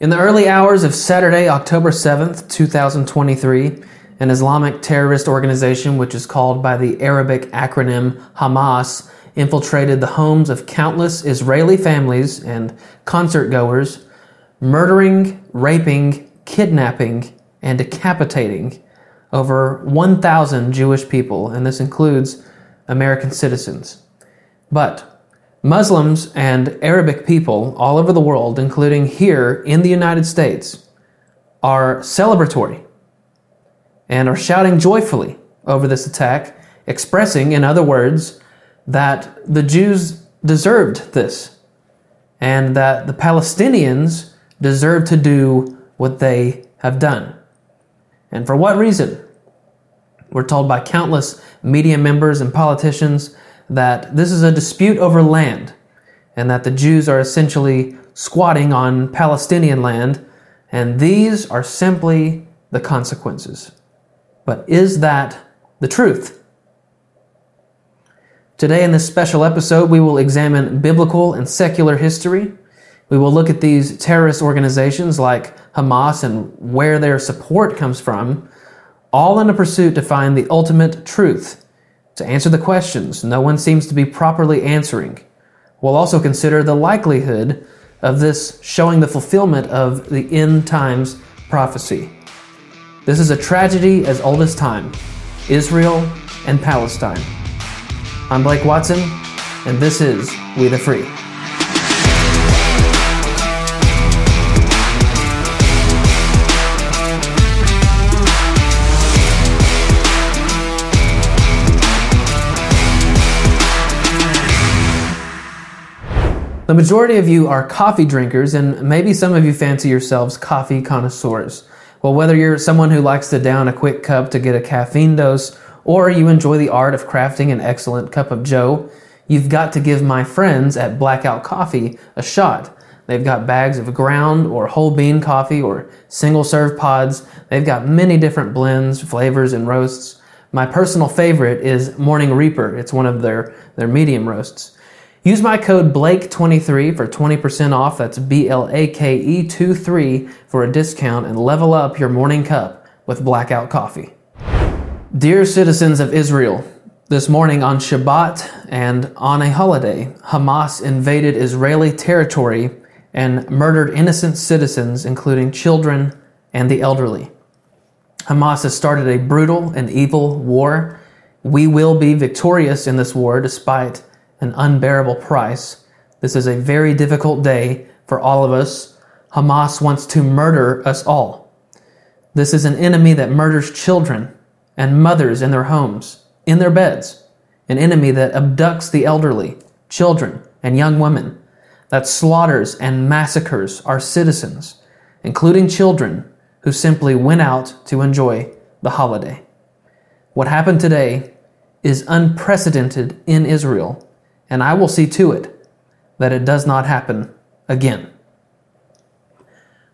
In the early hours of Saturday, October 7th, 2023, an Islamic terrorist organization, which is called by the Arabic acronym Hamas, infiltrated the homes of countless Israeli families and concert goers, murdering, raping, kidnapping, and decapitating over 1,000 Jewish people, and this includes American citizens. But Muslims and Arabic people all over the world, including here in the United States, are celebratory and are shouting joyfully over this attack, expressing, in other words, that the Jews deserved this and that the Palestinians deserve to do what they have done. And for what reason? We're told by countless media members and politicians that this is a dispute over land and that the Jews are essentially squatting on Palestinian land, and these are simply the consequences. But is that the truth? Today, in this special episode, we will examine biblical and secular history. We will look at these terrorist organizations like Hamas and where their support comes from, all in a pursuit to find the ultimate truth to answer the questions no one seems to be properly answering. We'll also consider the likelihood of this showing the fulfillment of the end times prophecy. This is a tragedy as old as time Israel and Palestine. I'm Blake Watson, and this is We the Free. The majority of you are coffee drinkers, and maybe some of you fancy yourselves coffee connoisseurs. Well, whether you're someone who likes to down a quick cup to get a caffeine dose, or you enjoy the art of crafting an excellent cup of joe, you've got to give my friends at Blackout Coffee a shot. They've got bags of ground or whole bean coffee or single serve pods. They've got many different blends, flavors, and roasts. My personal favorite is Morning Reaper. It's one of their, their medium roasts. Use my code BLAKE23 for 20% off. That's B L A K E 23 for a discount and level up your morning cup with Blackout Coffee. Dear citizens of Israel, this morning on Shabbat and on a holiday, Hamas invaded Israeli territory and murdered innocent citizens, including children and the elderly. Hamas has started a brutal and evil war. We will be victorious in this war despite an unbearable price. This is a very difficult day for all of us. Hamas wants to murder us all. This is an enemy that murders children and mothers in their homes, in their beds. An enemy that abducts the elderly, children, and young women, that slaughters and massacres our citizens, including children who simply went out to enjoy the holiday. What happened today is unprecedented in Israel and I will see to it that it does not happen again.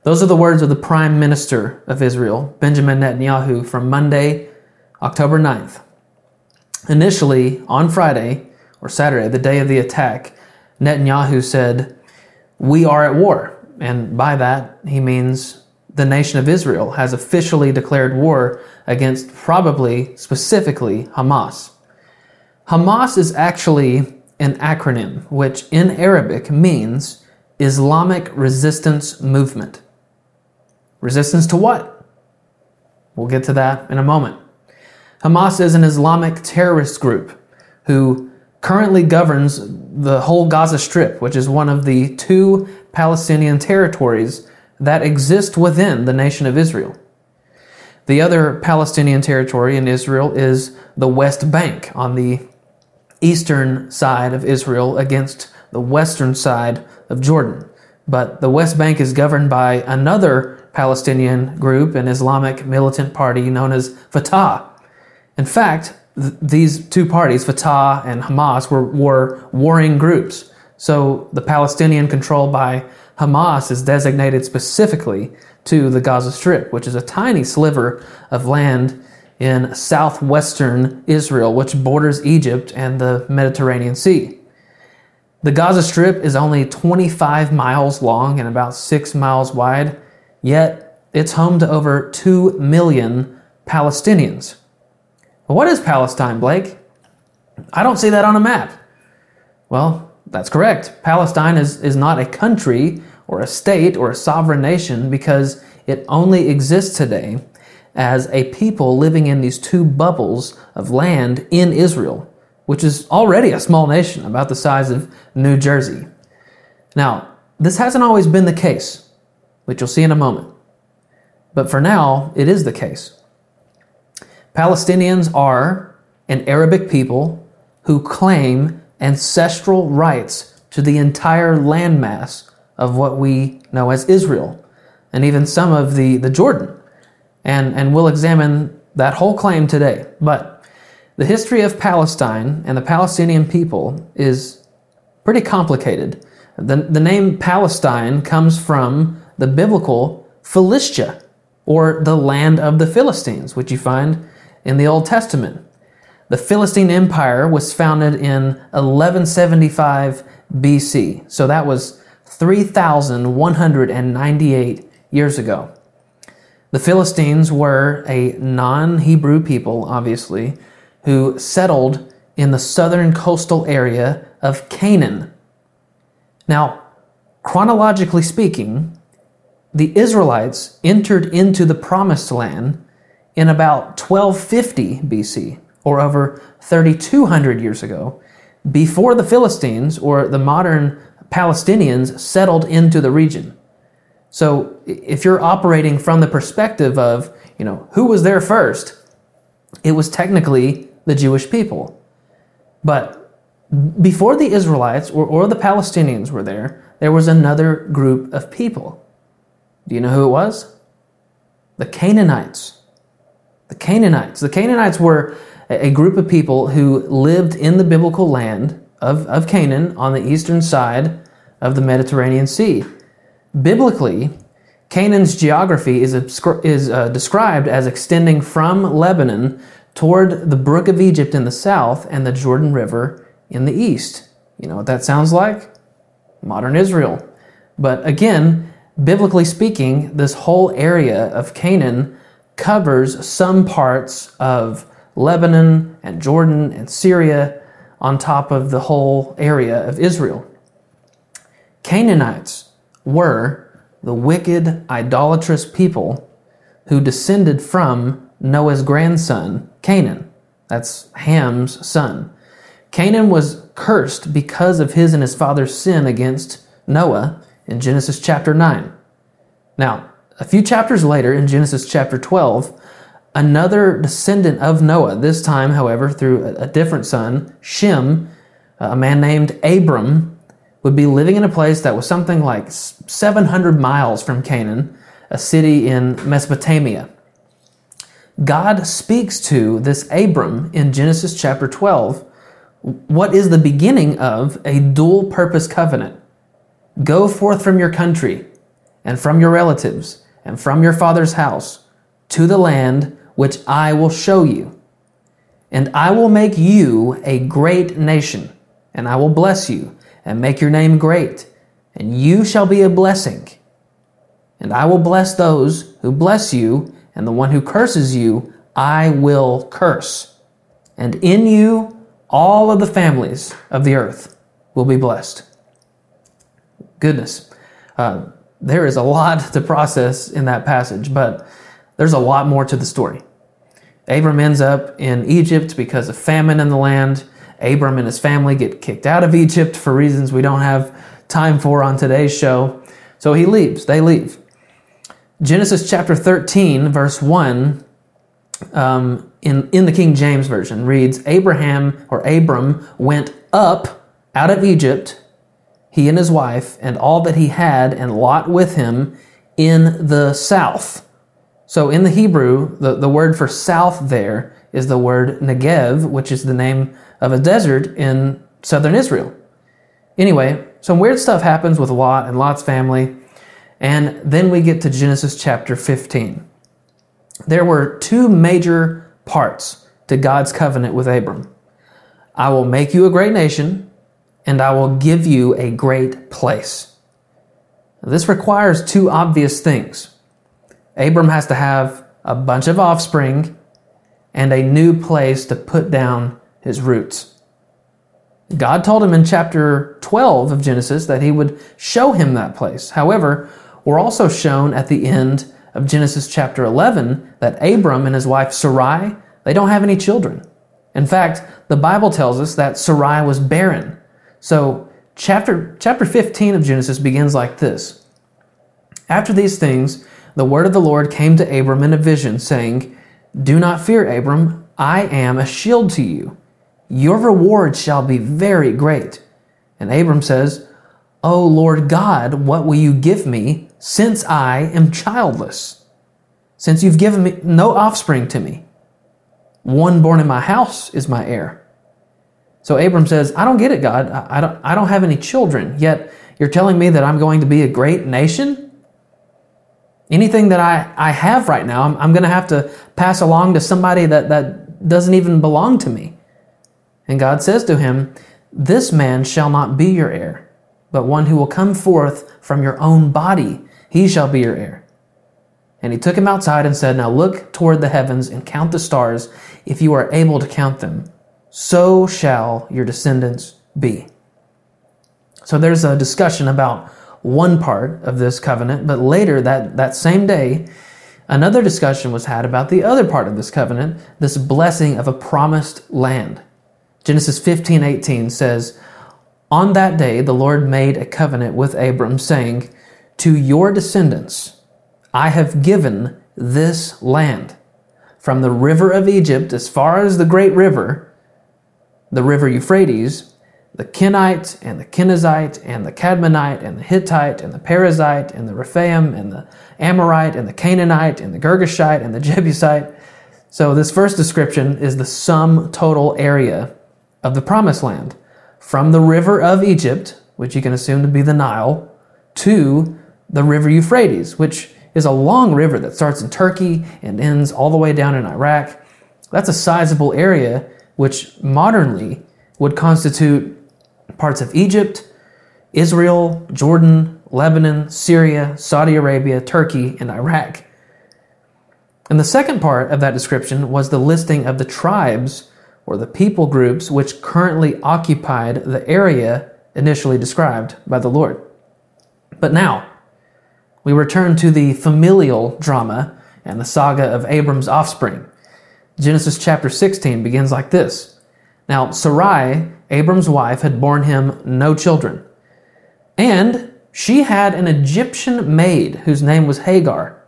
Those are the words of the Prime Minister of Israel, Benjamin Netanyahu, from Monday, October 9th. Initially, on Friday or Saturday, the day of the attack, Netanyahu said, We are at war. And by that, he means the nation of Israel has officially declared war against probably, specifically, Hamas. Hamas is actually an acronym which in Arabic means Islamic Resistance Movement. Resistance to what? We'll get to that in a moment. Hamas is an Islamic terrorist group who currently governs the whole Gaza Strip, which is one of the two Palestinian territories that exist within the nation of Israel. The other Palestinian territory in Israel is the West Bank on the eastern side of Israel against the western side of Jordan. But the West Bank is governed by another Palestinian group, an Islamic militant party known as Fatah. In fact, th- these two parties, Fatah and Hamas, were, were warring groups. So the Palestinian controlled by Hamas is designated specifically to the Gaza Strip, which is a tiny sliver of land in southwestern Israel, which borders Egypt and the Mediterranean Sea. The Gaza Strip is only 25 miles long and about 6 miles wide, yet it's home to over 2 million Palestinians. What is Palestine, Blake? I don't see that on a map. Well, that's correct. Palestine is, is not a country or a state or a sovereign nation because it only exists today as a people living in these two bubbles of land in Israel, which is already a small nation, about the size of New Jersey. Now, this hasn't always been the case, which you'll see in a moment. But for now, it is the case. Palestinians are an Arabic people who claim ancestral rights to the entire landmass of what we know as Israel, and even some of the, the Jordan. And, and we'll examine that whole claim today. But the history of Palestine and the Palestinian people is pretty complicated. The, the name Palestine comes from the biblical Philistia, or the land of the Philistines, which you find in the Old Testament. The Philistine Empire was founded in 1175 BC, so that was 3,198 years ago. The Philistines were a non Hebrew people, obviously, who settled in the southern coastal area of Canaan. Now, chronologically speaking, the Israelites entered into the promised land in about 1250 BC, or over 3,200 years ago, before the Philistines or the modern Palestinians settled into the region. So if you're operating from the perspective of, you know, who was there first, it was technically the Jewish people. But before the Israelites or, or the Palestinians were there, there was another group of people. Do you know who it was? The Canaanites. The Canaanites. The Canaanites were a group of people who lived in the biblical land of, of Canaan on the eastern side of the Mediterranean Sea. Biblically, Canaan's geography is, is uh, described as extending from Lebanon toward the Brook of Egypt in the south and the Jordan River in the east. You know what that sounds like? Modern Israel. But again, biblically speaking, this whole area of Canaan covers some parts of Lebanon and Jordan and Syria on top of the whole area of Israel. Canaanites were the wicked, idolatrous people who descended from Noah's grandson, Canaan. That's Ham's son. Canaan was cursed because of his and his father's sin against Noah in Genesis chapter 9. Now, a few chapters later, in Genesis chapter 12, another descendant of Noah, this time, however, through a different son, Shem, a man named Abram, would be living in a place that was something like 700 miles from Canaan, a city in Mesopotamia. God speaks to this Abram in Genesis chapter 12 what is the beginning of a dual purpose covenant. Go forth from your country and from your relatives and from your father's house to the land which I will show you. And I will make you a great nation, and I will bless you and make your name great, and you shall be a blessing. And I will bless those who bless you, and the one who curses you, I will curse. And in you, all of the families of the earth will be blessed. Goodness. Uh, there is a lot to process in that passage, but there's a lot more to the story. Abram ends up in Egypt because of famine in the land. Abram and his family get kicked out of Egypt for reasons we don't have time for on today's show. So he leaves. They leave. Genesis chapter 13, verse 1, um, in, in the King James Version, reads Abraham or Abram went up out of Egypt, he and his wife, and all that he had, and Lot with him in the south. So in the Hebrew, the, the word for south there is the word Negev, which is the name of a desert in southern Israel. Anyway, some weird stuff happens with Lot and Lot's family, and then we get to Genesis chapter 15. There were two major parts to God's covenant with Abram I will make you a great nation, and I will give you a great place. This requires two obvious things. Abram has to have a bunch of offspring and a new place to put down his roots. God told him in chapter 12 of Genesis that he would show him that place. However, we're also shown at the end of Genesis chapter 11 that Abram and his wife Sarai, they don't have any children. In fact, the Bible tells us that Sarai was barren. So, chapter chapter 15 of Genesis begins like this. After these things, the word of the Lord came to Abram in a vision, saying, Do not fear, Abram, I am a shield to you. Your reward shall be very great. And Abram says, O Lord God, what will you give me, since I am childless? Since you've given me no offspring to me, one born in my house is my heir. So Abram says, I don't get it, God. I don't, I don't have any children, yet you're telling me that I'm going to be a great nation? Anything that I, I have right now, I'm, I'm going to have to pass along to somebody that, that doesn't even belong to me. And God says to him, This man shall not be your heir, but one who will come forth from your own body, he shall be your heir. And he took him outside and said, Now look toward the heavens and count the stars, if you are able to count them. So shall your descendants be. So there's a discussion about one part of this covenant, but later that, that same day, another discussion was had about the other part of this covenant, this blessing of a promised land. Genesis 15 18 says, On that day the Lord made a covenant with Abram, saying, To your descendants I have given this land, from the river of Egypt as far as the great river, the river Euphrates, the Kenite and the Kenizzite and the Cadmonite and the Hittite and the Perizzite and the Rephaim and the Amorite and the Canaanite and the Girgashite and the Jebusite. So this first description is the sum total area of the promised land from the river of Egypt, which you can assume to be the Nile, to the river Euphrates, which is a long river that starts in Turkey and ends all the way down in Iraq. That's a sizable area which modernly would constitute parts of Egypt, Israel, Jordan, Lebanon, Syria, Saudi Arabia, Turkey, and Iraq. And the second part of that description was the listing of the tribes or the people groups which currently occupied the area initially described by the Lord. But now, we return to the familial drama and the saga of Abram's offspring. Genesis chapter 16 begins like this Now, Sarai, Abram's wife, had borne him no children. And she had an Egyptian maid whose name was Hagar.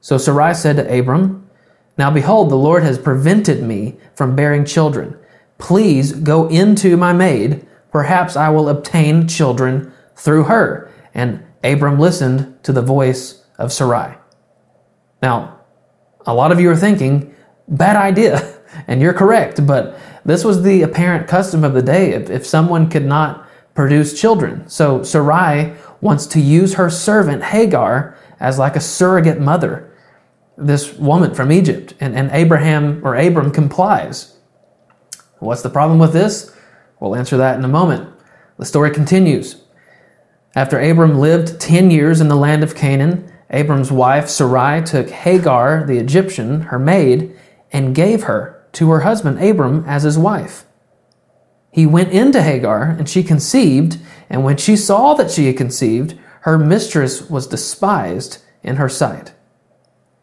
So Sarai said to Abram, now behold, the Lord has prevented me from bearing children. Please go into my maid. Perhaps I will obtain children through her. And Abram listened to the voice of Sarai. Now, a lot of you are thinking, bad idea. And you're correct, but this was the apparent custom of the day if, if someone could not produce children. So Sarai wants to use her servant Hagar as like a surrogate mother this woman from Egypt, and, and Abraham or Abram complies. What's the problem with this? We'll answer that in a moment. The story continues. After Abram lived 10 years in the land of Canaan, Abram's wife Sarai took Hagar, the Egyptian, her maid, and gave her to her husband Abram as his wife. He went into Hagar, and she conceived, and when she saw that she had conceived, her mistress was despised in her sight.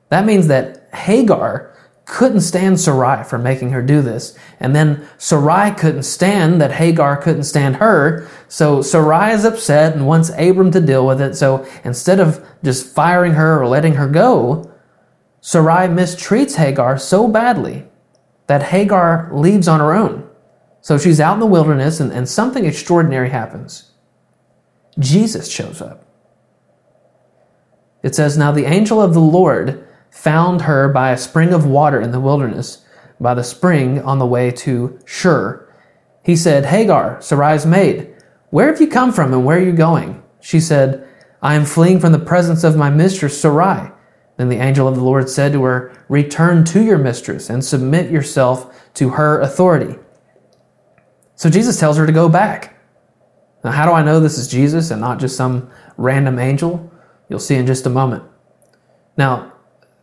That means that Hagar couldn't stand Sarai for making her do this. And then Sarai couldn't stand that Hagar couldn't stand her. So Sarai is upset and wants Abram to deal with it. So instead of just firing her or letting her go, Sarai mistreats Hagar so badly that Hagar leaves on her own. So she's out in the wilderness and, and something extraordinary happens. Jesus shows up. It says, Now the angel of the Lord found her by a spring of water in the wilderness, by the spring on the way to Shur. He said, Hagar, Sarai's maid, where have you come from and where are you going? She said, I am fleeing from the presence of my mistress Sarai. Then the angel of the Lord said to her, Return to your mistress and submit yourself to her authority. So Jesus tells her to go back. Now, how do I know this is Jesus and not just some random angel? You'll see in just a moment. Now,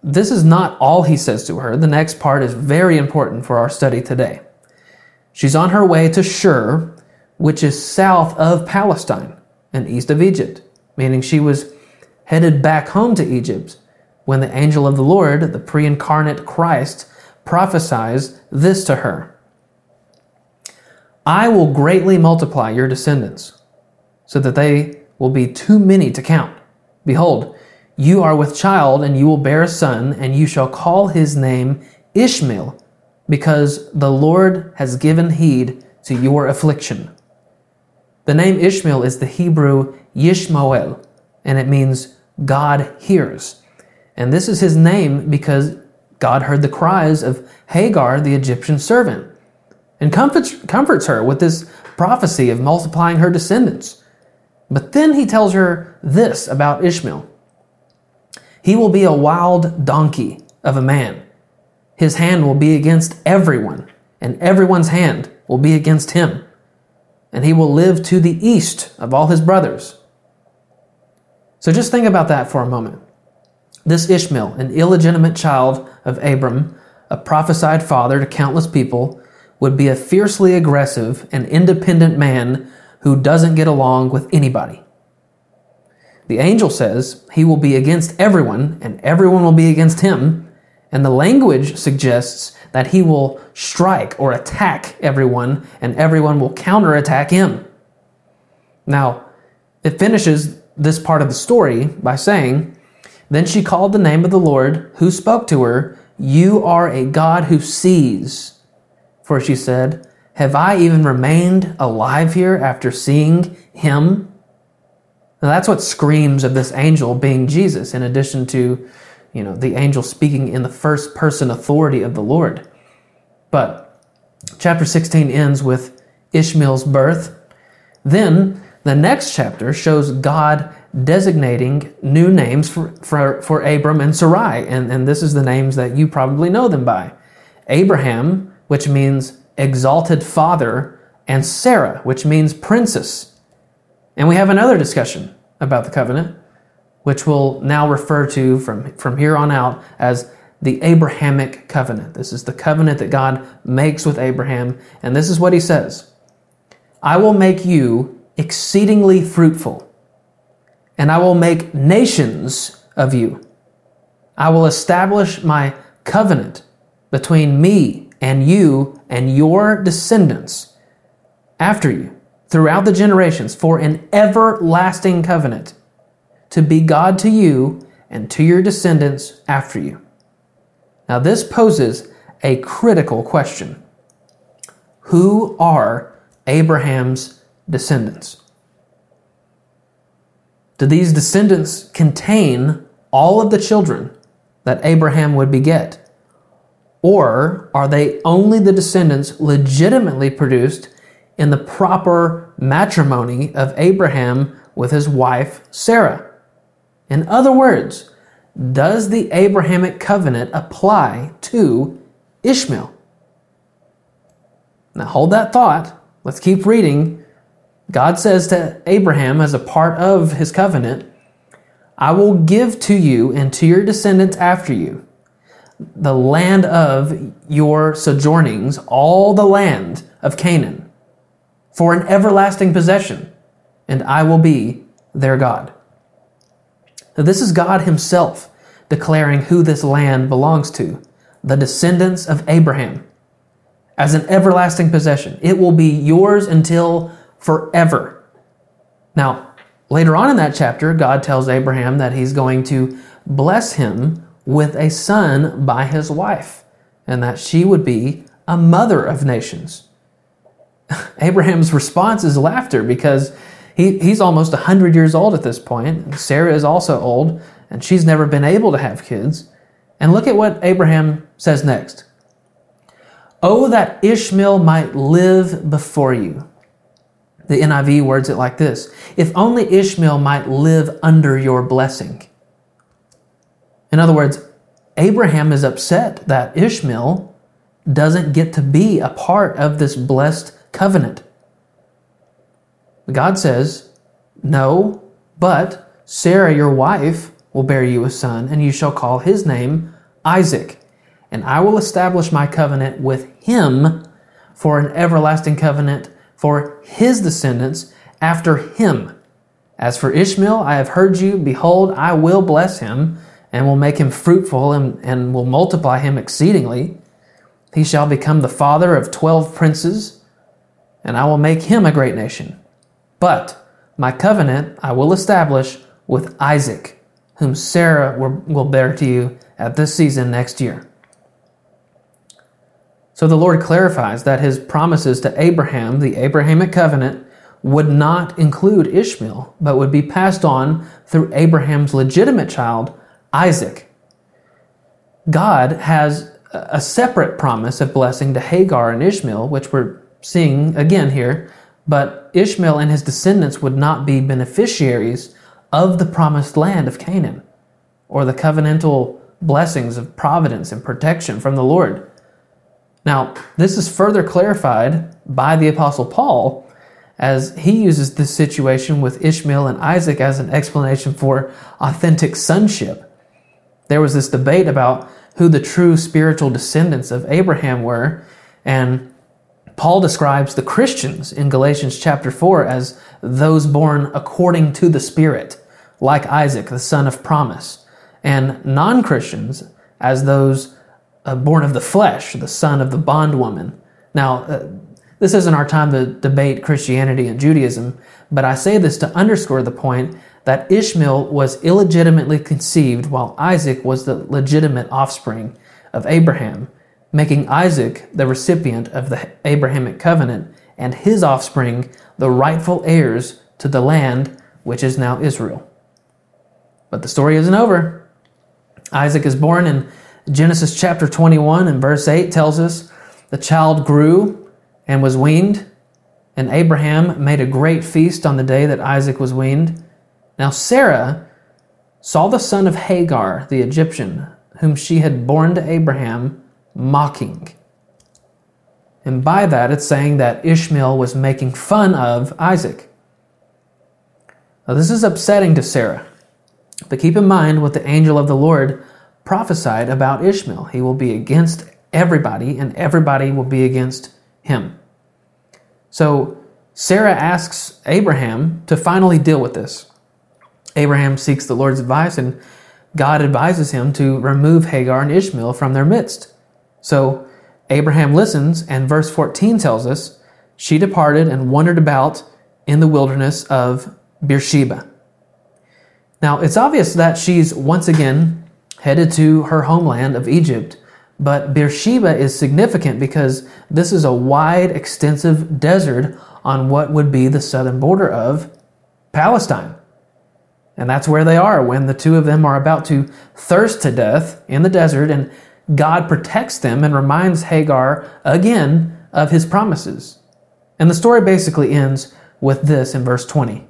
this is not all he says to her. The next part is very important for our study today. She's on her way to Shur, which is south of Palestine and east of Egypt, meaning she was headed back home to Egypt when the angel of the Lord, the pre incarnate Christ, prophesies this to her I will greatly multiply your descendants, so that they will be too many to count. Behold, you are with child, and you will bear a son, and you shall call his name Ishmael, because the Lord has given heed to your affliction. The name Ishmael is the Hebrew Yishmael, and it means God hears. And this is his name because God heard the cries of Hagar, the Egyptian servant, and comforts, comforts her with this prophecy of multiplying her descendants. But then he tells her this about Ishmael He will be a wild donkey of a man. His hand will be against everyone, and everyone's hand will be against him and he will live to the east of all his brothers. So just think about that for a moment. This Ishmael, an illegitimate child of Abram, a prophesied father to countless people, would be a fiercely aggressive and independent man who doesn't get along with anybody. The angel says he will be against everyone, and everyone will be against him, and the language suggests that he will strike or attack everyone, and everyone will counterattack him. Now, it finishes this part of the story by saying, Then she called the name of the Lord, who spoke to her, You are a God who sees. For she said, Have I even remained alive here after seeing him? Now that's what screams of this angel being Jesus, in addition to you know, the angel speaking in the first person authority of the Lord. But chapter 16 ends with Ishmael's birth. Then the next chapter shows God designating new names for, for, for Abram and Sarai. And, and this is the names that you probably know them by Abraham, which means exalted father, and Sarah, which means princess. And we have another discussion about the covenant which we'll now refer to from, from here on out as the Abrahamic covenant. This is the covenant that God makes with Abraham, and this is what he says I will make you exceedingly fruitful, and I will make nations of you. I will establish my covenant between me and you and your descendants after you throughout the generations for an everlasting covenant to be God to you and to your descendants after you. Now, this poses a critical question Who are Abraham's descendants? Do these descendants contain all of the children that Abraham would beget? Or are they only the descendants legitimately produced in the proper matrimony of Abraham with his wife Sarah? In other words, does the Abrahamic covenant apply to Ishmael? Now hold that thought. Let's keep reading. God says to Abraham, as a part of his covenant, I will give to you and to your descendants after you the land of your sojournings, all the land of Canaan, for an everlasting possession, and I will be their God. Now, this is God Himself declaring who this land belongs to the descendants of Abraham as an everlasting possession. It will be yours until forever. Now, later on in that chapter, God tells Abraham that He's going to bless him with a son by his wife, and that she would be a mother of nations. Abraham's response is laughter because he, he's almost 100 years old at this point. Sarah is also old, and she's never been able to have kids. And look at what Abraham says next. Oh, that Ishmael might live before you. The NIV words it like this If only Ishmael might live under your blessing. In other words, Abraham is upset that Ishmael doesn't get to be a part of this blessed covenant. God says, No, but Sarah, your wife, will bear you a son, and you shall call his name Isaac. And I will establish my covenant with him for an everlasting covenant for his descendants after him. As for Ishmael, I have heard you. Behold, I will bless him, and will make him fruitful, and, and will multiply him exceedingly. He shall become the father of twelve princes, and I will make him a great nation. But my covenant I will establish with Isaac, whom Sarah will bear to you at this season next year. So the Lord clarifies that his promises to Abraham, the Abrahamic covenant, would not include Ishmael, but would be passed on through Abraham's legitimate child, Isaac. God has a separate promise of blessing to Hagar and Ishmael, which we're seeing again here, but Ishmael and his descendants would not be beneficiaries of the promised land of Canaan or the covenantal blessings of providence and protection from the Lord. Now, this is further clarified by the Apostle Paul as he uses this situation with Ishmael and Isaac as an explanation for authentic sonship. There was this debate about who the true spiritual descendants of Abraham were, and Paul describes the Christians in Galatians chapter 4 as those born according to the Spirit, like Isaac, the son of promise, and non Christians as those uh, born of the flesh, the son of the bondwoman. Now, uh, this isn't our time to debate Christianity and Judaism, but I say this to underscore the point that Ishmael was illegitimately conceived while Isaac was the legitimate offspring of Abraham, making Isaac the recipient of the Abrahamic covenant and his offspring the rightful heirs to the land which is now Israel. But the story isn't over. Isaac is born in Genesis chapter 21 and verse 8 tells us the child grew and was weaned. And Abraham made a great feast on the day that Isaac was weaned. Now Sarah saw the son of Hagar, the Egyptian, whom she had borne to Abraham, mocking. And by that, it's saying that Ishmael was making fun of Isaac. Now, this is upsetting to Sarah. But keep in mind what the angel of the Lord prophesied about Ishmael. He will be against everybody, and everybody will be against him. So Sarah asks Abraham to finally deal with this. Abraham seeks the Lord's advice, and God advises him to remove Hagar and Ishmael from their midst. So Abraham listens, and verse 14 tells us she departed and wandered about in the wilderness of Beersheba. Now, it's obvious that she's once again headed to her homeland of Egypt but Beersheba is significant because this is a wide, extensive desert on what would be the southern border of Palestine. And that's where they are when the two of them are about to thirst to death in the desert, and God protects them and reminds Hagar again of his promises. And the story basically ends with this in verse 20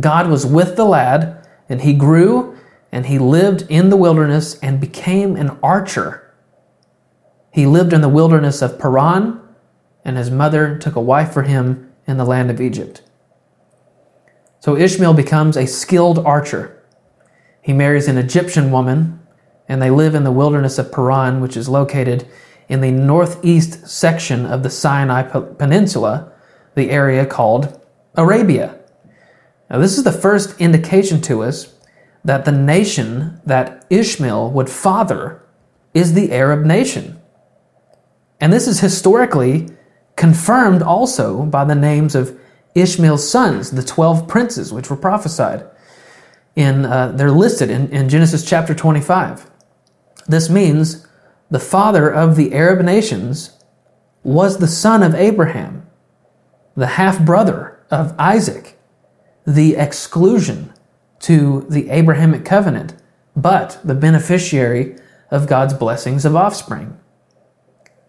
God was with the lad, and he grew, and he lived in the wilderness and became an archer he lived in the wilderness of Paran, and his mother took a wife for him in the land of Egypt. So Ishmael becomes a skilled archer. He marries an Egyptian woman, and they live in the wilderness of Paran, which is located in the northeast section of the Sinai Peninsula, the area called Arabia. Now, this is the first indication to us that the nation that Ishmael would father is the Arab nation. And this is historically confirmed also by the names of Ishmael's sons, the 12 princes, which were prophesied. In, uh, they're listed in, in Genesis chapter 25. This means the father of the Arab nations was the son of Abraham, the half brother of Isaac, the exclusion to the Abrahamic covenant, but the beneficiary of God's blessings of offspring.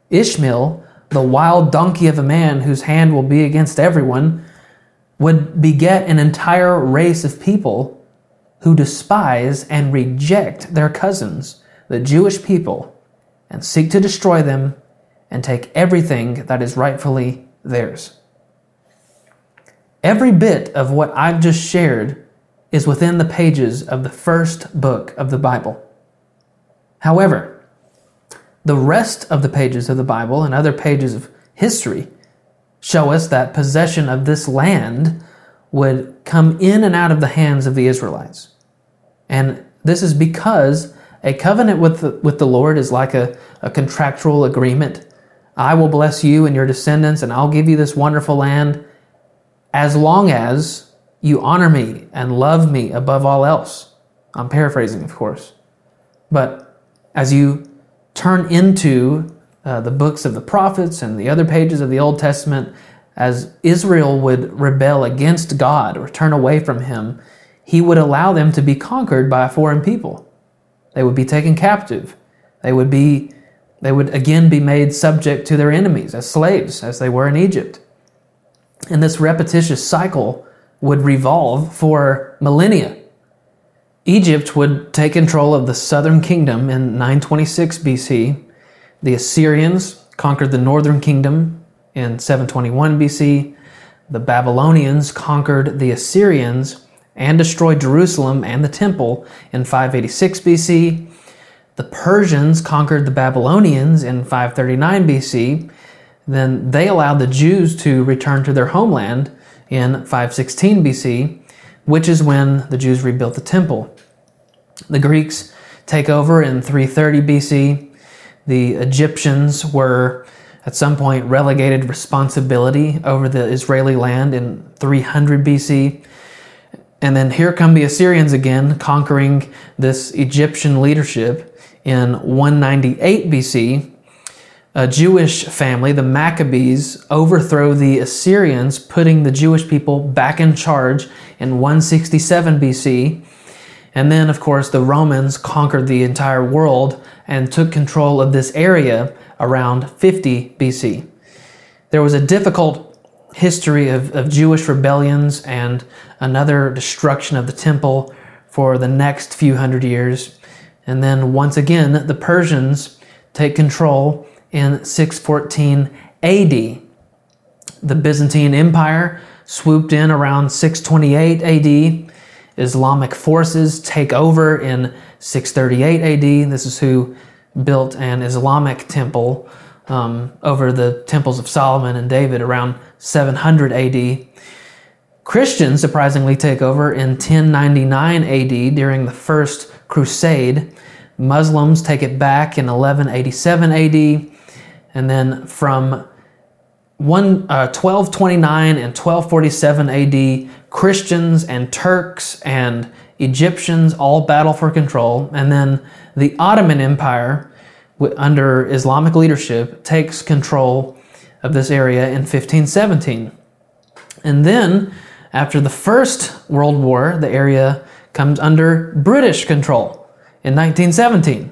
Ishmael, the wild donkey of a man whose hand will be against everyone, would beget an entire race of people who despise and reject their cousins, the Jewish people, and seek to destroy them and take everything that is rightfully theirs. Every bit of what I've just shared is within the pages of the first book of the Bible. However, the rest of the pages of the Bible and other pages of history show us that possession of this land would come in and out of the hands of the Israelites. And this is because a covenant with the, with the Lord is like a, a contractual agreement. I will bless you and your descendants, and I'll give you this wonderful land as long as you honor me and love me above all else. I'm paraphrasing, of course. But as you turn into uh, the books of the prophets and the other pages of the Old Testament, as Israel would rebel against God or turn away from Him, He would allow them to be conquered by a foreign people. They would be taken captive. They would be they would again be made subject to their enemies as slaves, as they were in Egypt. And this repetitious cycle would revolve for millennia. Egypt would take control of the southern kingdom in 926 BC. The Assyrians conquered the northern kingdom in 721 BC. The Babylonians conquered the Assyrians and destroyed Jerusalem and the temple in 586 BC. The Persians conquered the Babylonians in 539 BC. Then they allowed the Jews to return to their homeland in 516 BC, which is when the Jews rebuilt the temple. The Greeks take over in 330 BC. The Egyptians were at some point relegated responsibility over the Israeli land in 300 BC. And then here come the Assyrians again, conquering this Egyptian leadership in 198 BC. A Jewish family, the Maccabees, overthrow the Assyrians, putting the Jewish people back in charge in 167 BC. And then, of course, the Romans conquered the entire world and took control of this area around 50 BC. There was a difficult history of, of Jewish rebellions and another destruction of the temple for the next few hundred years. And then once again, the Persians take control in 614 AD. The Byzantine Empire swooped in around 628 AD. Islamic forces take over in 638 AD. This is who built an Islamic temple um, over the temples of Solomon and David around 700 AD. Christians surprisingly take over in 1099 AD during the First Crusade. Muslims take it back in 1187 AD. And then from one, uh, 1229 and 1247 AD, Christians and Turks and Egyptians all battle for control. And then the Ottoman Empire, under Islamic leadership, takes control of this area in 1517. And then, after the First World War, the area comes under British control in 1917.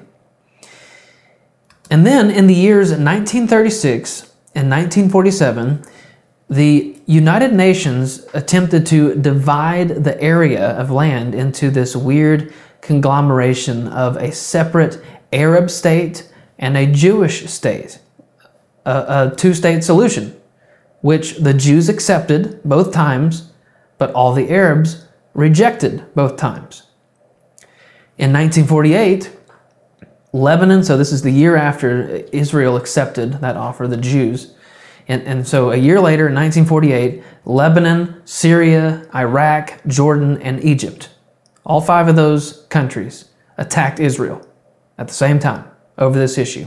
And then in the years 1936 and 1947, the United Nations attempted to divide the area of land into this weird conglomeration of a separate Arab state and a Jewish state, a, a two state solution, which the Jews accepted both times, but all the Arabs rejected both times. In 1948, Lebanon, so this is the year after Israel accepted that offer, the Jews. And, and so a year later, in 1948, Lebanon, Syria, Iraq, Jordan, and Egypt, all five of those countries attacked Israel at the same time over this issue.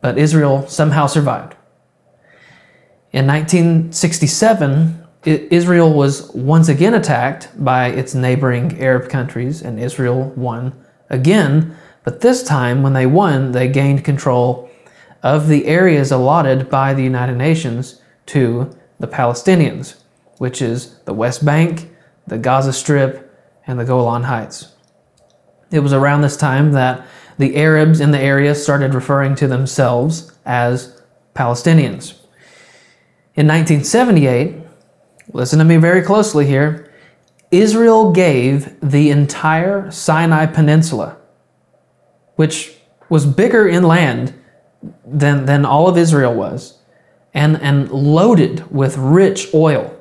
But Israel somehow survived. In 1967, Israel was once again attacked by its neighboring Arab countries, and Israel won again but this time, when they won, they gained control of the areas allotted by the United Nations to the Palestinians, which is the West Bank, the Gaza Strip, and the Golan Heights. It was around this time that the Arabs in the area started referring to themselves as Palestinians. In 1978, listen to me very closely here, Israel gave the entire Sinai Peninsula which was bigger in land than, than all of Israel was, and, and loaded with rich oil.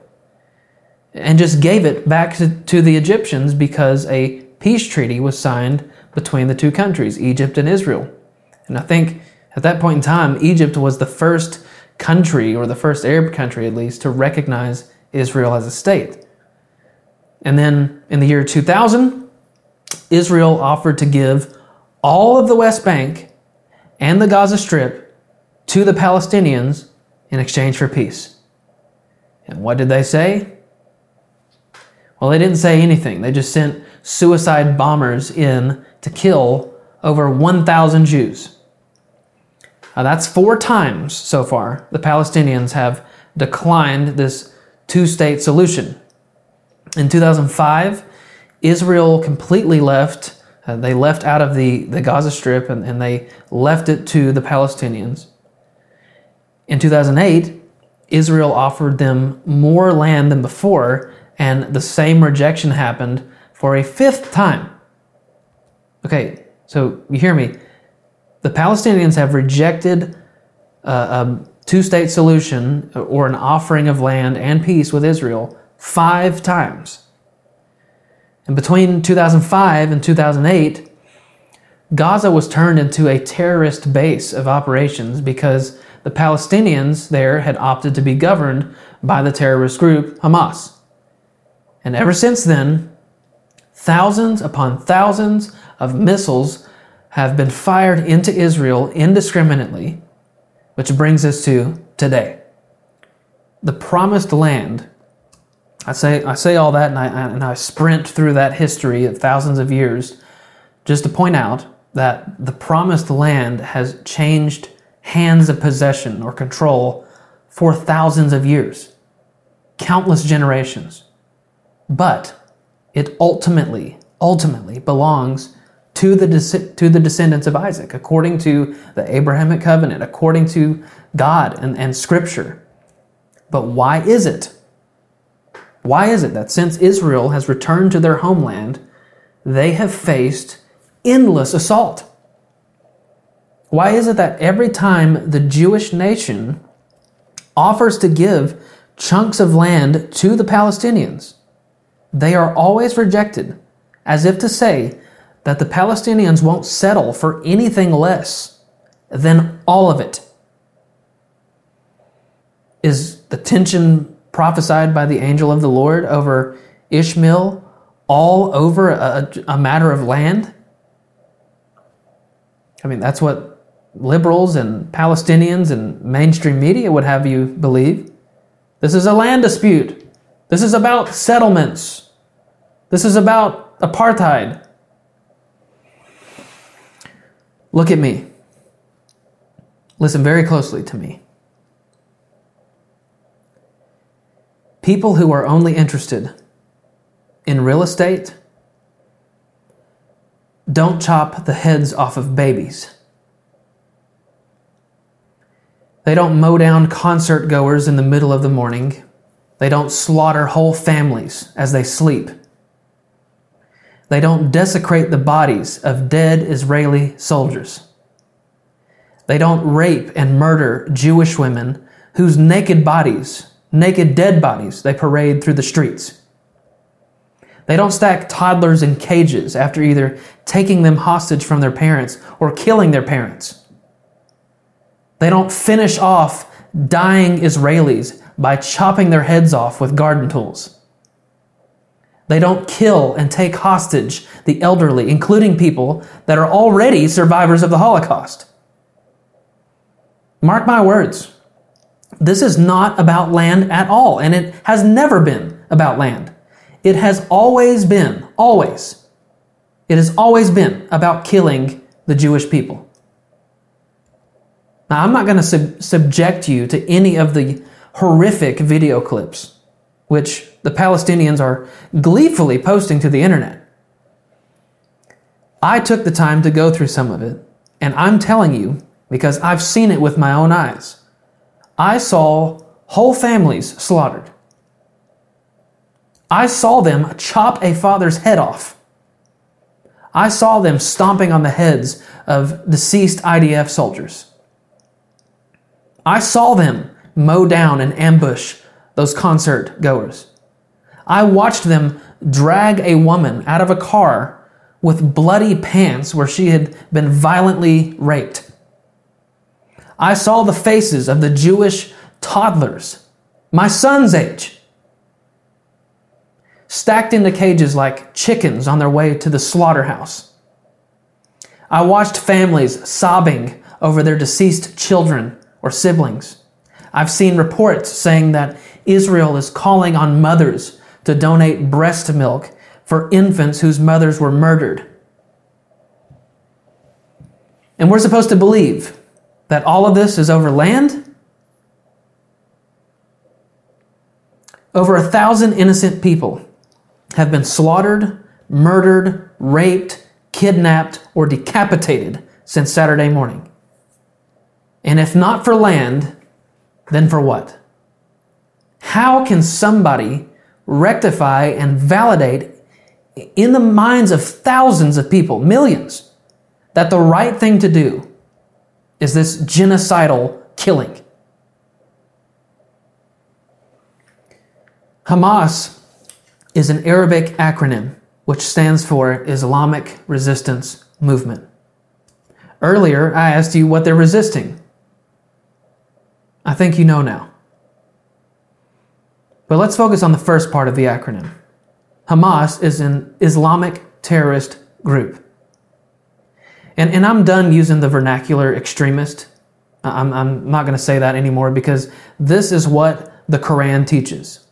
and just gave it back to, to the Egyptians because a peace treaty was signed between the two countries, Egypt and Israel. And I think at that point in time, Egypt was the first country, or the first Arab country at least, to recognize Israel as a state. And then in the year 2000, Israel offered to give all of the West Bank and the Gaza Strip to the Palestinians in exchange for peace. And what did they say? Well, they didn't say anything. They just sent suicide bombers in to kill over 1,000 Jews. Now, that's four times so far the Palestinians have declined this two state solution. In 2005, Israel completely left, uh, they left out of the, the Gaza Strip and, and they left it to the Palestinians. In 2008, Israel offered them more land than before, and the same rejection happened for a fifth time. Okay, so you hear me. The Palestinians have rejected uh, a two state solution or an offering of land and peace with Israel five times. And between 2005 and 2008, Gaza was turned into a terrorist base of operations because the Palestinians there had opted to be governed by the terrorist group Hamas. And ever since then, thousands upon thousands of missiles have been fired into Israel indiscriminately, which brings us to today. The promised land. I say, I say all that and I, and I sprint through that history of thousands of years just to point out that the promised land has changed hands of possession or control for thousands of years, countless generations. But it ultimately, ultimately belongs to the, to the descendants of Isaac, according to the Abrahamic covenant, according to God and, and Scripture. But why is it? Why is it that since Israel has returned to their homeland, they have faced endless assault? Why is it that every time the Jewish nation offers to give chunks of land to the Palestinians, they are always rejected, as if to say that the Palestinians won't settle for anything less than all of it. Is the tension prophesied by the angel of the Lord over Ishmael all over a, a matter of land? I mean, that's what liberals and Palestinians and mainstream media would have you believe. This is a land dispute. This is about settlements. This is about apartheid. Look at me. Listen very closely to me. People who are only interested in real estate don't chop the heads off of babies. They don't mow down concert goers in the middle of the morning. They don't slaughter whole families as they sleep. They don't desecrate the bodies of dead Israeli soldiers. They don't rape and murder Jewish women whose naked bodies, naked dead bodies, they parade through the streets. They don't stack toddlers in cages after either taking them hostage from their parents or killing their parents. They don't finish off dying Israelis by chopping their heads off with garden tools. They don't kill and take hostage the elderly, including people that are already survivors of the Holocaust. Mark my words. This is not about land at all, and it has never been about land. It has always been, always, it has always been about killing the Jewish people. Now, I'm not going to sub- subject you to any of the horrific video clips which the Palestinians are gleefully posting to the internet. I took the time to go through some of it, and I'm telling you, because I've seen it with my own eyes, I saw whole families slaughtered. I saw them chop a father's head off. I saw them stomping on the heads of deceased IDF soldiers. I saw them mow down and ambush those concert goers. I watched them drag a woman out of a car with bloody pants where she had been violently raped. I saw the faces of the Jewish toddlers, my son's age, stacked into cages like chickens on their way to the slaughterhouse. I watched families sobbing over their deceased children or siblings. I've seen reports saying that Israel is calling on mothers to donate breast milk for infants whose mothers were murdered. And we're supposed to believe that all of this is over land? Over a thousand innocent people have been slaughtered, murdered, raped, kidnapped, or decapitated since Saturday morning. And if not for land, then for what? How can somebody rectify and validate in the minds of thousands of people, millions, that the right thing to do is this genocidal killing? Hamas is an Arabic acronym which stands for Islamic Resistance Movement. Earlier, I asked you what they're resisting. I think you know now. But let's focus on the first part of the acronym. Hamas is an Islamic terrorist group. And, and I'm done using the vernacular extremist. I'm, I'm not going to say that anymore because this is what the Quran teaches.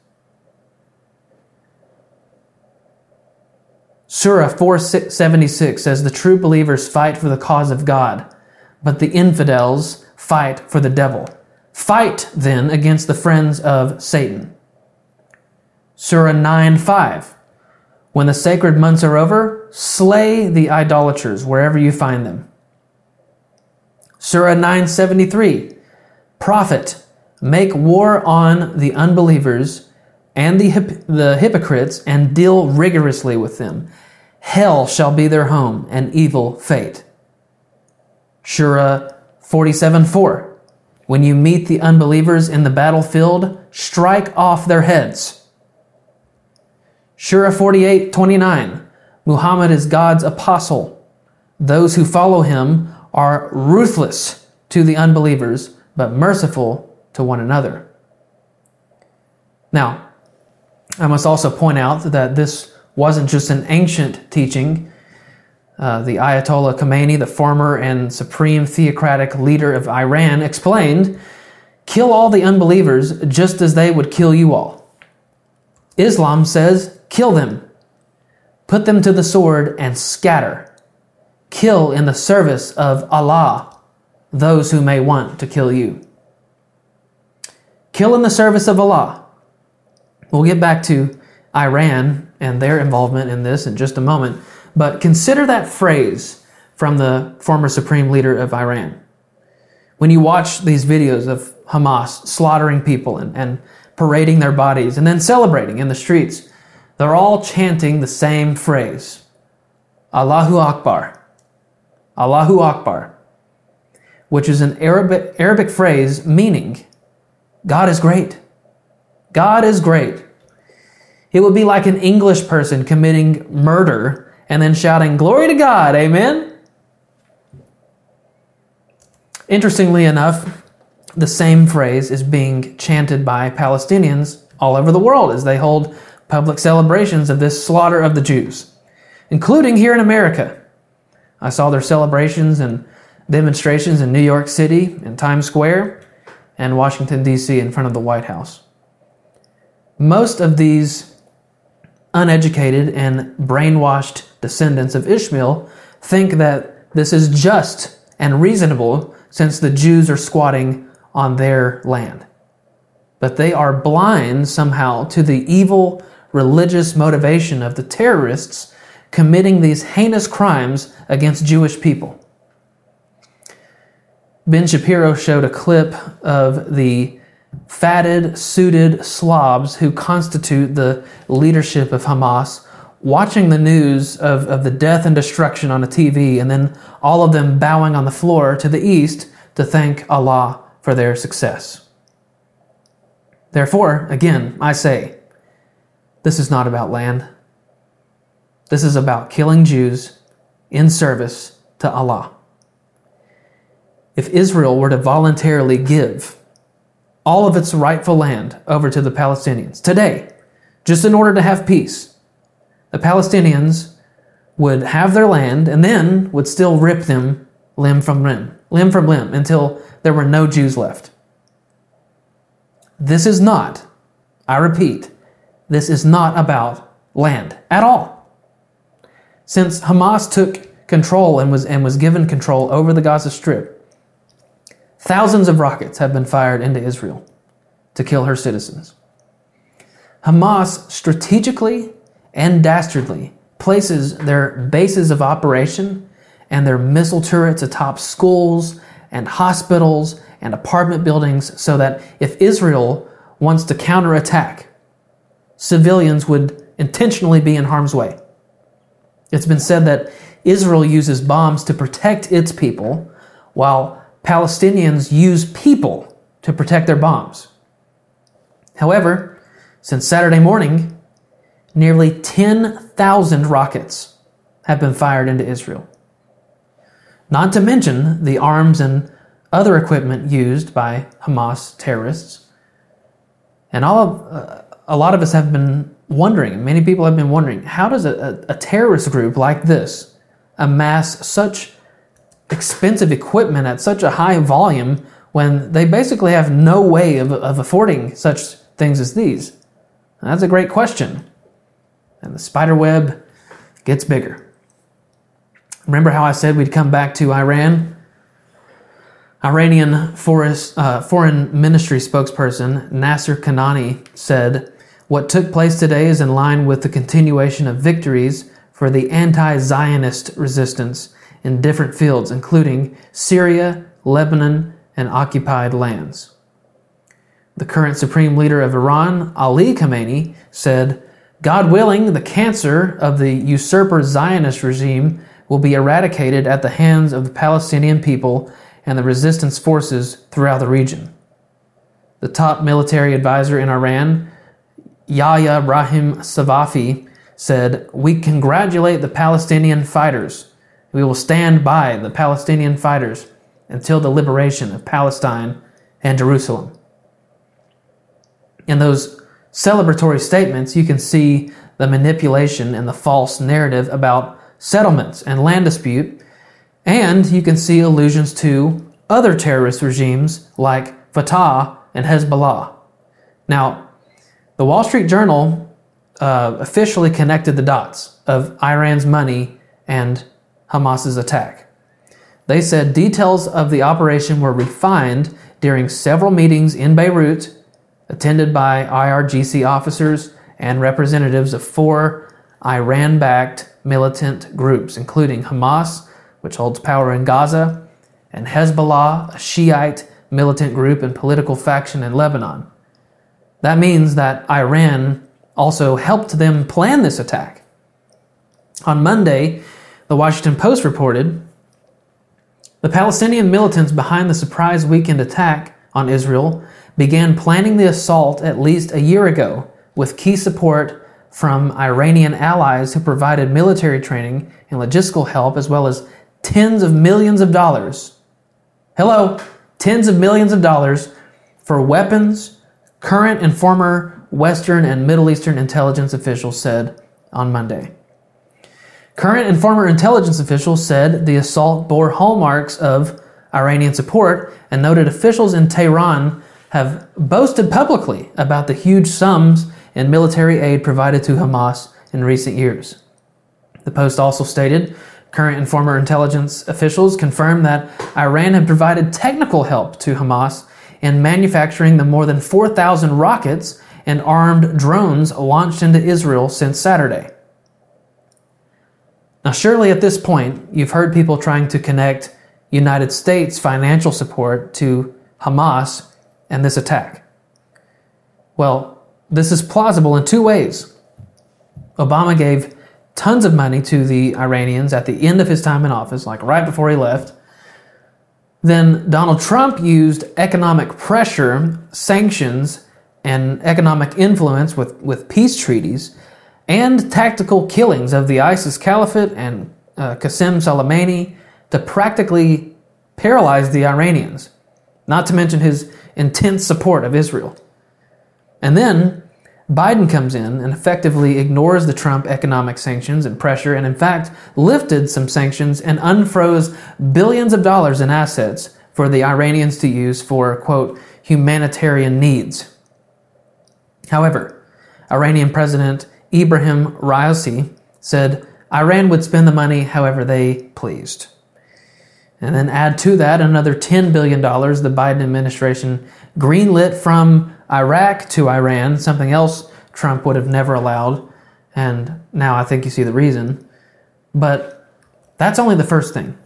Surah 476 says the true believers fight for the cause of God, but the infidels fight for the devil. Fight then against the friends of Satan. Surah 9 5. When the sacred months are over, slay the idolaters wherever you find them. Surah 973. Prophet, make war on the unbelievers and the, hip- the hypocrites and deal rigorously with them. Hell shall be their home, and evil fate. Surah 47 4. When you meet the unbelievers in the battlefield, strike off their heads. Surah 48 29. Muhammad is God's apostle. Those who follow him are ruthless to the unbelievers, but merciful to one another. Now, I must also point out that this wasn't just an ancient teaching. Uh, the Ayatollah Khomeini, the former and supreme theocratic leader of Iran, explained kill all the unbelievers just as they would kill you all. Islam says kill them, put them to the sword, and scatter. Kill in the service of Allah those who may want to kill you. Kill in the service of Allah. We'll get back to Iran and their involvement in this in just a moment. But consider that phrase from the former supreme leader of Iran. When you watch these videos of Hamas slaughtering people and, and parading their bodies and then celebrating in the streets, they're all chanting the same phrase Allahu Akbar. Allahu Akbar, which is an Arabic, Arabic phrase meaning God is great. God is great. It would be like an English person committing murder and then shouting, Glory to God, amen? Interestingly enough, the same phrase is being chanted by Palestinians all over the world as they hold public celebrations of this slaughter of the Jews, including here in America. I saw their celebrations and demonstrations in New York City, in Times Square, and Washington, D.C., in front of the White House. Most of these uneducated and brainwashed descendants of Ishmael think that this is just and reasonable since the Jews are squatting on their land. But they are blind somehow to the evil religious motivation of the terrorists committing these heinous crimes against Jewish people. Ben Shapiro showed a clip of the fatted, suited slobs who constitute the leadership of Hamas watching the news of, of the death and destruction on a TV, and then all of them bowing on the floor to the east to thank Allah for their success. Therefore, again, I say, this is not about land. This is about killing Jews in service to Allah. If Israel were to voluntarily give all of its rightful land over to the Palestinians today, just in order to have peace, the Palestinians would have their land and then would still rip them limb from limb, limb from limb, until there were no Jews left. This is not, I repeat, this is not about land at all. Since Hamas took control and was, and was given control over the Gaza Strip, thousands of rockets have been fired into Israel to kill her citizens. Hamas strategically and dastardly places their bases of operation and their missile turrets atop schools and hospitals and apartment buildings so that if Israel wants to counterattack, civilians would intentionally be in harm's way. It's been said that Israel uses bombs to protect its people, while Palestinians use people to protect their bombs. However, since Saturday morning, nearly 10,000 rockets have been fired into Israel. Not to mention the arms and other equipment used by Hamas terrorists. And all of, uh, a lot of us have been wondering, many people have been wondering, how does a, a, a terrorist group like this amass such expensive equipment at such a high volume when they basically have no way of, of affording such things as these? And that's a great question. And the spider web gets bigger. Remember how I said we'd come back to Iran? Iranian forest, uh, foreign ministry spokesperson Nasser Kanani said, What took place today is in line with the continuation of victories for the anti Zionist resistance in different fields, including Syria, Lebanon, and occupied lands. The current supreme leader of Iran, Ali Khamenei, said, God willing, the cancer of the usurper Zionist regime will be eradicated at the hands of the Palestinian people and the resistance forces throughout the region. The top military advisor in Iran, Yahya Rahim Savafi, said, We congratulate the Palestinian fighters. We will stand by the Palestinian fighters until the liberation of Palestine and Jerusalem. In those celebratory statements, you can see the manipulation and the false narrative about settlements and land dispute and you can see allusions to other terrorist regimes like Fatah and Hezbollah. Now, the Wall Street Journal uh, officially connected the dots of Iran's money and Hamas's attack. They said details of the operation were refined during several meetings in Beirut, attended by IRGC officers and representatives of four Iran backed militant groups, including Hamas, which holds power in Gaza, and Hezbollah, a Shiite militant group and political faction in Lebanon. That means that Iran also helped them plan this attack. On Monday, the Washington Post reported the Palestinian militants behind the surprise weekend attack on Israel began planning the assault at least a year ago with key support from Iranian allies who provided military training and logistical help as well as tens of millions of dollars. Hello, tens of millions of dollars for weapons, current and former Western and Middle Eastern intelligence officials said on Monday. Current and former intelligence officials said the assault bore hallmarks of Iranian support and noted officials in Tehran have boasted publicly about the huge sums in military aid provided to Hamas in recent years. The Post also stated Current and former intelligence officials confirmed that Iran had provided technical help to Hamas in manufacturing the more than 4,000 rockets and armed drones launched into Israel since Saturday. Now, surely at this point, you've heard people trying to connect United States financial support to Hamas and this attack. Well, this is plausible in two ways. Obama gave tons of money to the Iranians at the end of his time in office, like right before he left. Then Donald Trump used economic pressure, sanctions, and economic influence with, with peace treaties and tactical killings of the ISIS Caliphate and uh, Qasem Soleimani to practically paralyze the Iranians, not to mention his intense support of Israel. And then Biden comes in and effectively ignores the Trump economic sanctions and pressure, and in fact lifted some sanctions and unfroze billions of dollars in assets for the Iranians to use for, quote, humanitarian needs. However, Iranian President Ibrahim Raisi said Iran would spend the money however they pleased. And then add to that another $10 billion the Biden administration greenlit from Iraq to Iran, something else Trump would have never allowed. And now I think you see the reason. But that's only the first thing.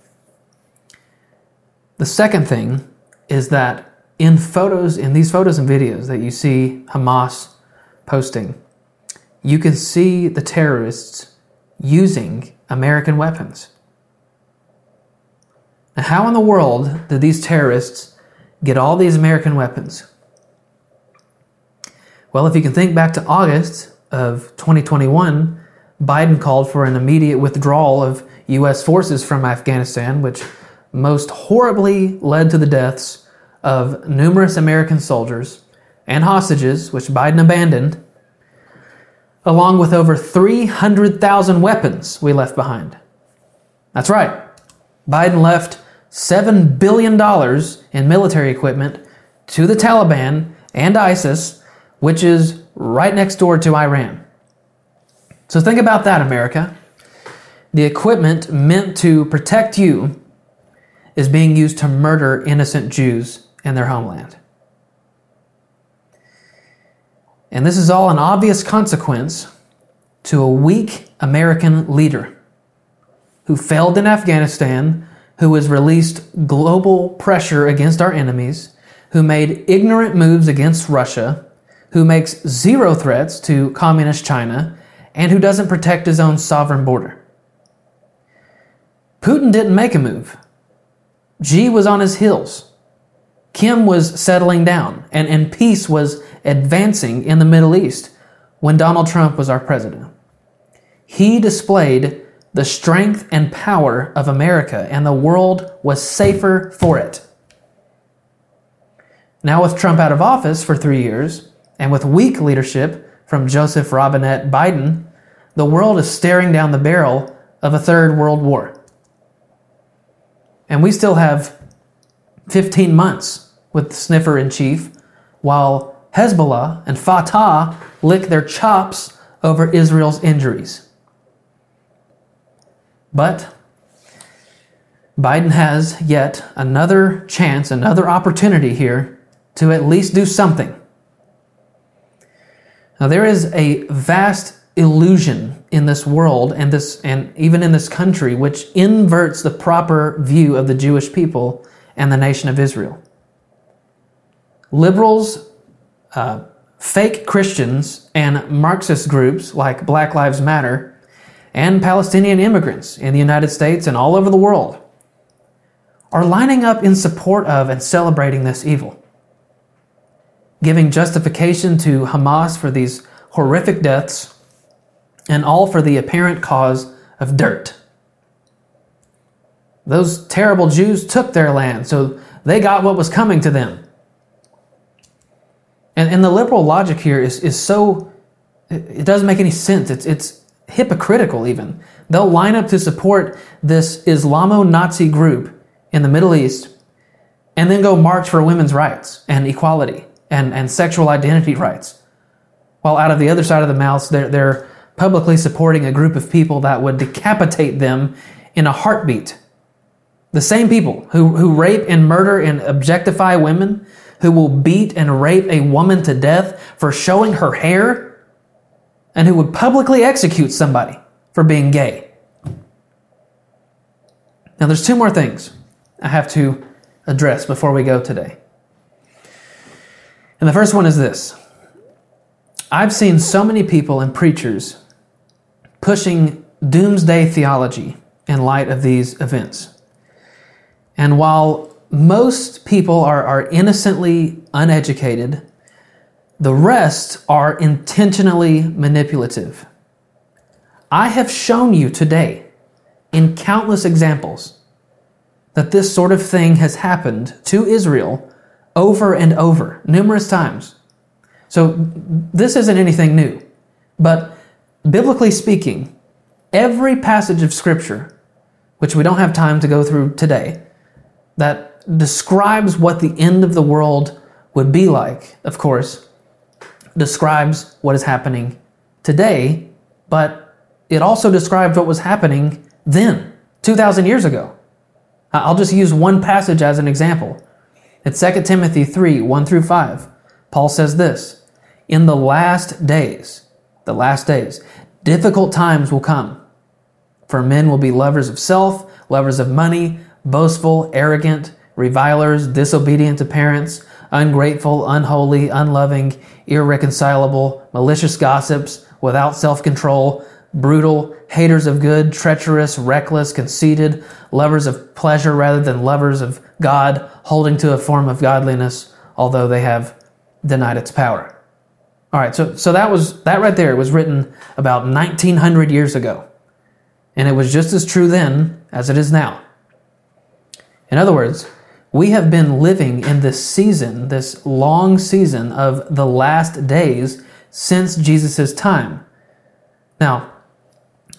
The second thing is that in photos, in these photos and videos that you see Hamas posting, you can see the terrorists using American weapons. Now, how in the world did these terrorists get all these American weapons? Well, if you can think back to August of 2021, Biden called for an immediate withdrawal of U.S. forces from Afghanistan, which most horribly led to the deaths of numerous American soldiers and hostages, which Biden abandoned, along with over 300,000 weapons we left behind. That's right. Biden left $7 billion in military equipment to the Taliban and ISIS which is right next door to Iran. So think about that, America. The equipment meant to protect you is being used to murder innocent Jews in their homeland. And this is all an obvious consequence to a weak American leader who failed in Afghanistan, who has released global pressure against our enemies, who made ignorant moves against Russia who makes zero threats to communist China and who doesn't protect his own sovereign border. Putin didn't make a move. Xi was on his heels. Kim was settling down, and, and peace was advancing in the Middle East when Donald Trump was our president. He displayed the strength and power of America, and the world was safer for it. Now, with Trump out of office for three years, and with weak leadership from Joseph Robinette Biden, the world is staring down the barrel of a third world war. And we still have 15 months with sniffer in chief, while Hezbollah and Fatah lick their chops over Israel's injuries. But Biden has yet another chance, another opportunity here to at least do something. Now there is a vast illusion in this world and this and even in this country which inverts the proper view of the Jewish people and the nation of Israel. Liberals, uh, fake Christians, and Marxist groups like Black Lives Matter and Palestinian immigrants in the United States and all over the world are lining up in support of and celebrating this evil giving justification to Hamas for these horrific deaths, and all for the apparent cause of dirt. Those terrible Jews took their land, so they got what was coming to them. And, and the liberal logic here is, is so, it, doesn't make any sense. It's, it's hypocritical, even. They'll line up to support this Islamo Nazi group in the Middle East and then go march for women's rights and equality and, and sexual identity rights. While out of the other side of the mouth, they're, they're publicly supporting a group of people that would decapitate them in a heartbeat. The same people who, who rape and murder and objectify women, who will beat and rape a woman to death for showing her hair, and who would publicly execute somebody for being gay. Now, there's two more things I have to address before we go today. And the first one is this I've seen so many people and preachers pushing doomsday theology in light of these events. And while most people are, are innocently uneducated, The rest are intentionally manipulative. I have shown you today, in countless examples, that this sort of thing has happened to Israel over and over, numerous times. So this isn't anything new. But biblically speaking, every passage of Scripture, which we don't have time to go through today, that describes what the end of the world would be like, of course, describes what is happening today, but it also describes what was happening then, 2,000 years ago. I'll just use one passage as an example. It's 2 Timothy 3 1 through 5. Paul says this In the last days, the last days, difficult times will come. For men will be lovers of self, lovers of money, boastful, arrogant, revilers, disobedient to parents, ungrateful, unholy, unloving, irreconcilable, malicious gossips, without self control, brutal, haters of good, treacherous, reckless, conceited, lovers of pleasure rather than lovers of God, holding to a form of godliness, although they have denied its power. All right, so, so that was that right there was written about 1900 years ago. And it was just as true then as it is now. In other words, we have been living in this season, this long season of the last days since Jesus' time. Now,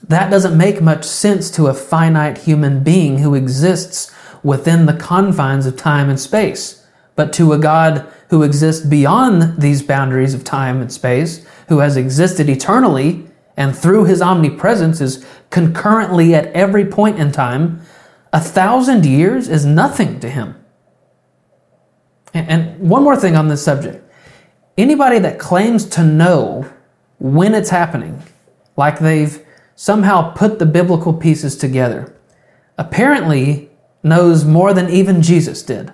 that doesn't make much sense to a finite human being who exists within the confines of time and space. But to a God who exists beyond these boundaries of time and space, who has existed eternally and through his omnipresence is concurrently at every point in time, a thousand years is nothing to him. And one more thing on this subject anybody that claims to know when it's happening, like they've somehow put the biblical pieces together, apparently knows more than even Jesus did.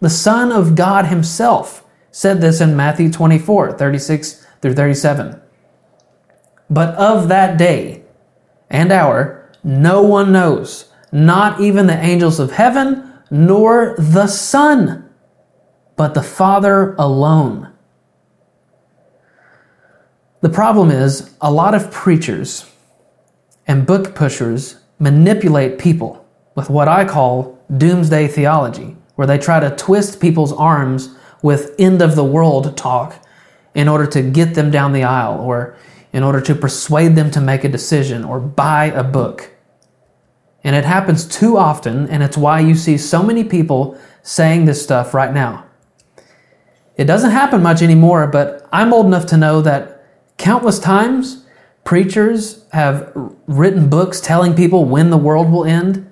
The Son of God Himself said this in Matthew 24 36 through 37. But of that day and hour, no one knows, not even the angels of heaven, nor the Son, but the Father alone. The problem is, a lot of preachers and book pushers manipulate people with what I call doomsday theology, where they try to twist people's arms with end of the world talk in order to get them down the aisle or in order to persuade them to make a decision or buy a book. And it happens too often, and it's why you see so many people saying this stuff right now. It doesn't happen much anymore, but I'm old enough to know that Countless times, preachers have written books telling people when the world will end,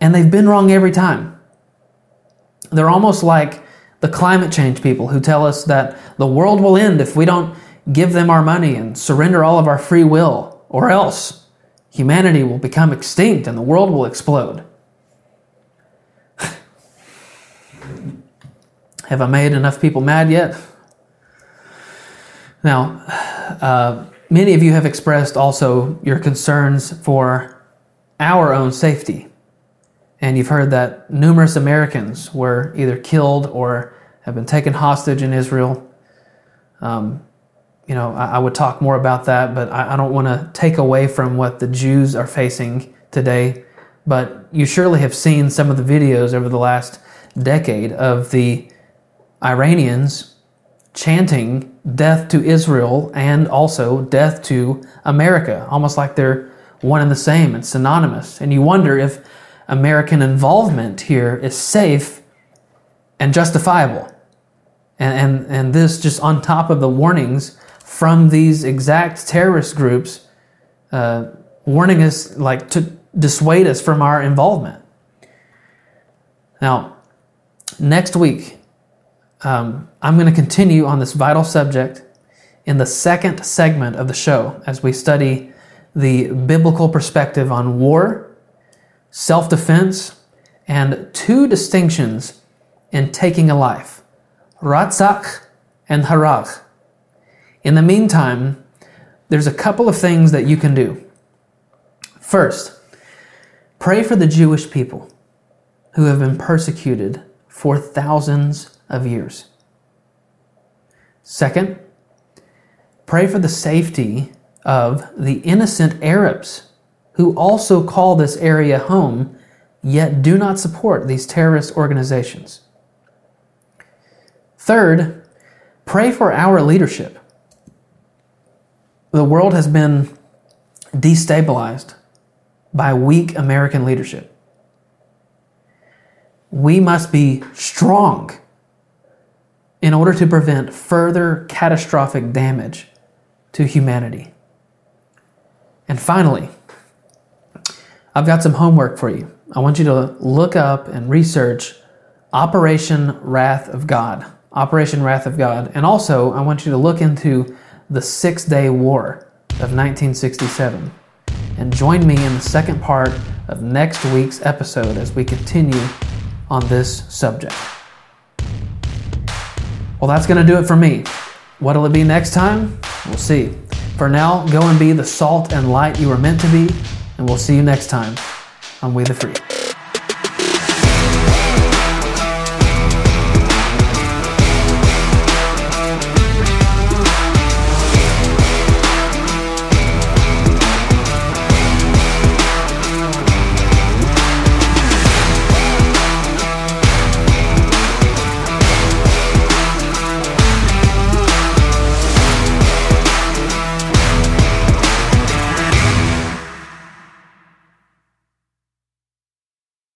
and they've been wrong every time. They're almost like the climate change people who tell us that the world will end if we don't give them our money and surrender all of our free will, or else humanity will become extinct and the world will explode. Have I made enough people mad yet? Now, uh, many of you have expressed also your concerns for our own safety. And you've heard that numerous Americans were either killed or have been taken hostage in Israel. Um, you know, I, I, would talk more about that, but I, I don't want to take away from what the Jews are facing today. But you surely have seen some of the videos over the last decade of the Iranians chanting death to Israel and also death to America, almost like they're one and the same and synonymous. And you wonder if American involvement here is safe and justifiable. And, and, and this just on top of the warnings from these exact terrorist groups uh, warning us, like, to dissuade us from our involvement. Now, next week, um, I'm going to continue on this vital subject in the second segment of the show as we study the biblical perspective on war, self defense, and two distinctions in taking a life Ratzach and Harag. In the meantime, there's a couple of things that you can do. First, pray for the Jewish people who have been persecuted for thousands of years. Second, pray for the safety of the innocent Arabs who also call this area home, yet do not support these terrorist organizations. Third, pray for our leadership. The world has been destabilized by weak American leadership. We must be strong in order to prevent further catastrophic damage to humanity. And finally, I've got some homework for you. I want you to look up and research Operation Wrath of God. Operation Wrath of God. And also, I want you to look into the Six Day War of 1967. And join me in the second part of next week's episode as we continue on this subject. Well, that's going to do it for me. What'll it be next time? We'll see. For now, go and be the salt and light you are meant to be, and we'll see you next time on We the Free.